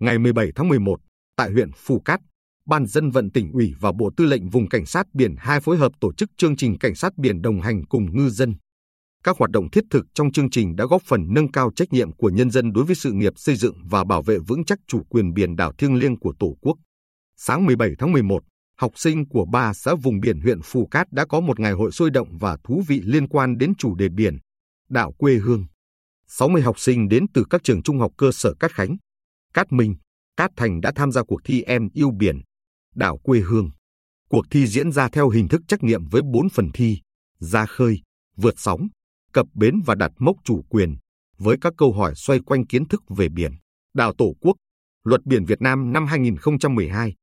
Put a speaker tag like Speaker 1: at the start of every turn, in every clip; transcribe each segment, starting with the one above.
Speaker 1: Ngày 17 tháng 11, tại huyện Phù Cát, Ban dân vận tỉnh ủy và Bộ Tư lệnh Vùng Cảnh sát Biển 2 phối hợp tổ chức chương trình Cảnh sát biển đồng hành cùng ngư dân. Các hoạt động thiết thực trong chương trình đã góp phần nâng cao trách nhiệm của nhân dân đối với sự nghiệp xây dựng và bảo vệ vững chắc chủ quyền biển đảo thiêng liêng của Tổ quốc. Sáng 17 tháng 11, học sinh của ba xã vùng biển huyện Phù Cát đã có một ngày hội sôi động và thú vị liên quan đến chủ đề biển, đảo quê hương. 60 học sinh đến từ các trường trung học cơ sở Cát Khánh, Cát Minh, Cát Thành đã tham gia cuộc thi Em yêu biển, đảo quê hương. Cuộc thi diễn ra theo hình thức trắc nghiệm với 4 phần thi, ra khơi, vượt sóng, cập bến và đặt mốc chủ quyền, với các câu hỏi xoay quanh kiến thức về biển, đảo Tổ quốc, Luật Biển Việt Nam năm 2012,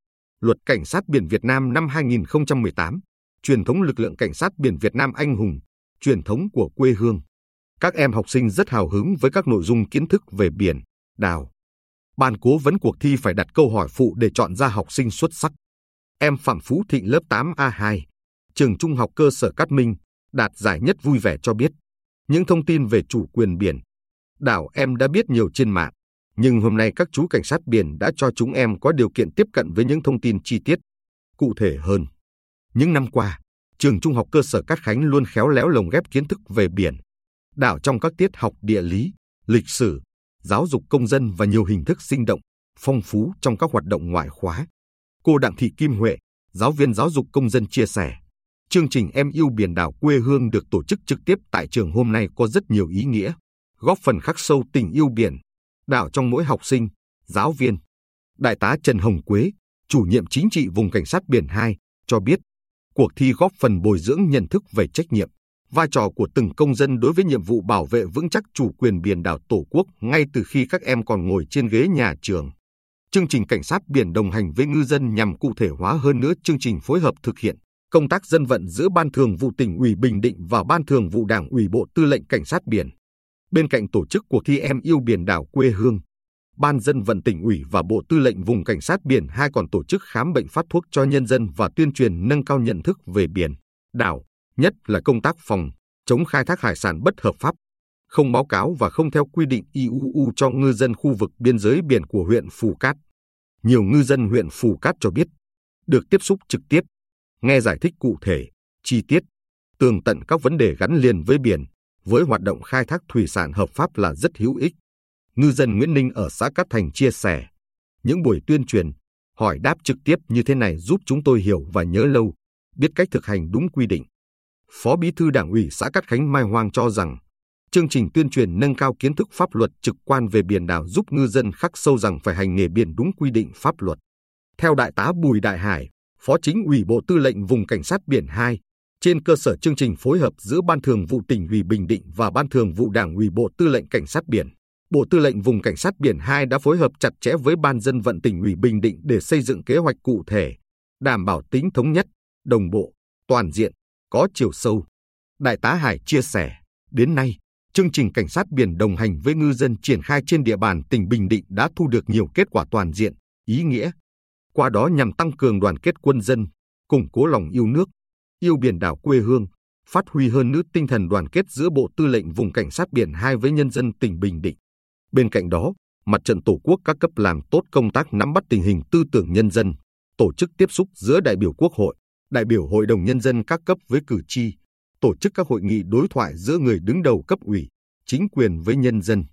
Speaker 1: Luật Cảnh sát Biển Việt Nam năm 2018, truyền thống lực lượng Cảnh sát Biển Việt Nam anh hùng, truyền thống của quê hương. Các em học sinh rất hào hứng với các nội dung kiến thức về biển, đảo. Ban cố vấn cuộc thi phải đặt câu hỏi phụ để chọn ra học sinh xuất sắc. Em Phạm Phú Thịnh lớp 8A2, trường trung học cơ sở Cát Minh, đạt giải nhất vui vẻ cho biết. Những thông tin về chủ quyền biển, đảo em đã biết nhiều trên mạng, nhưng hôm nay các chú cảnh sát biển đã cho chúng em có điều kiện tiếp cận với những thông tin chi tiết, cụ thể hơn. Những năm qua, trường trung học cơ sở Cát Khánh luôn khéo léo lồng ghép kiến thức về biển, đảo trong các tiết học địa lý, lịch sử, giáo dục công dân và nhiều hình thức sinh động, phong phú trong các hoạt động ngoại khóa. Cô Đặng Thị Kim Huệ, giáo viên giáo dục công dân chia sẻ, chương trình Em yêu biển đảo quê hương được tổ chức trực tiếp tại trường hôm nay có rất nhiều ý nghĩa, góp phần khắc sâu tình yêu biển, đảo trong mỗi học sinh, giáo viên. Đại tá Trần Hồng Quế, chủ nhiệm chính trị vùng cảnh sát biển 2, cho biết, cuộc thi góp phần bồi dưỡng nhận thức về trách nhiệm, vai trò của từng công dân đối với nhiệm vụ bảo vệ vững chắc chủ quyền biển đảo Tổ quốc ngay từ khi các em còn ngồi trên ghế nhà trường. Chương trình cảnh sát biển đồng hành với ngư dân nhằm cụ thể hóa hơn nữa chương trình phối hợp thực hiện công tác dân vận giữa Ban Thường vụ tỉnh ủy Bình Định và Ban Thường vụ Đảng ủy Bộ Tư lệnh Cảnh sát biển. Bên cạnh tổ chức cuộc thi em yêu biển đảo quê hương, Ban dân vận tỉnh ủy và Bộ Tư lệnh vùng Cảnh sát biển hai còn tổ chức khám bệnh phát thuốc cho nhân dân và tuyên truyền nâng cao nhận thức về biển, đảo, nhất là công tác phòng, chống khai thác hải sản bất hợp pháp, không báo cáo và không theo quy định IUU cho ngư dân khu vực biên giới biển của huyện Phù Cát. Nhiều ngư dân huyện Phù Cát cho biết, được tiếp xúc trực tiếp, nghe giải thích cụ thể, chi tiết, tường tận các vấn đề gắn liền với biển, với hoạt động khai thác thủy sản hợp pháp là rất hữu ích. Ngư dân Nguyễn Ninh ở xã Cát Thành chia sẻ, những buổi tuyên truyền, hỏi đáp trực tiếp như thế này giúp chúng tôi hiểu và nhớ lâu, biết cách thực hành đúng quy định. Phó Bí thư Đảng ủy xã Cát Khánh Mai Hoàng cho rằng, chương trình tuyên truyền nâng cao kiến thức pháp luật trực quan về biển đảo giúp ngư dân khắc sâu rằng phải hành nghề biển đúng quy định pháp luật. Theo Đại tá Bùi Đại Hải, Phó Chính ủy Bộ Tư lệnh Vùng Cảnh sát Biển 2, trên cơ sở chương trình phối hợp giữa Ban Thường vụ tỉnh ủy Bình Định và Ban Thường vụ Đảng ủy Bộ Tư lệnh Cảnh sát Biển, Bộ Tư lệnh Vùng Cảnh sát Biển 2 đã phối hợp chặt chẽ với Ban dân vận tỉnh ủy Bình Định để xây dựng kế hoạch cụ thể, đảm bảo tính thống nhất, đồng bộ, toàn diện, có chiều sâu. Đại tá Hải chia sẻ, đến nay, chương trình cảnh sát biển đồng hành với ngư dân triển khai trên địa bàn tỉnh Bình Định đã thu được nhiều kết quả toàn diện, ý nghĩa. Qua đó nhằm tăng cường đoàn kết quân dân, củng cố lòng yêu nước, yêu biển đảo quê hương, phát huy hơn nữa tinh thần đoàn kết giữa Bộ Tư lệnh Vùng Cảnh sát Biển 2 với nhân dân tỉnh Bình Định. Bên cạnh đó, Mặt trận Tổ quốc các cấp làm tốt công tác nắm bắt tình hình tư tưởng nhân dân, tổ chức tiếp xúc giữa đại biểu Quốc hội, đại biểu Hội đồng Nhân dân các cấp với cử tri, tổ chức các hội nghị đối thoại giữa người đứng đầu cấp ủy, chính quyền với nhân dân.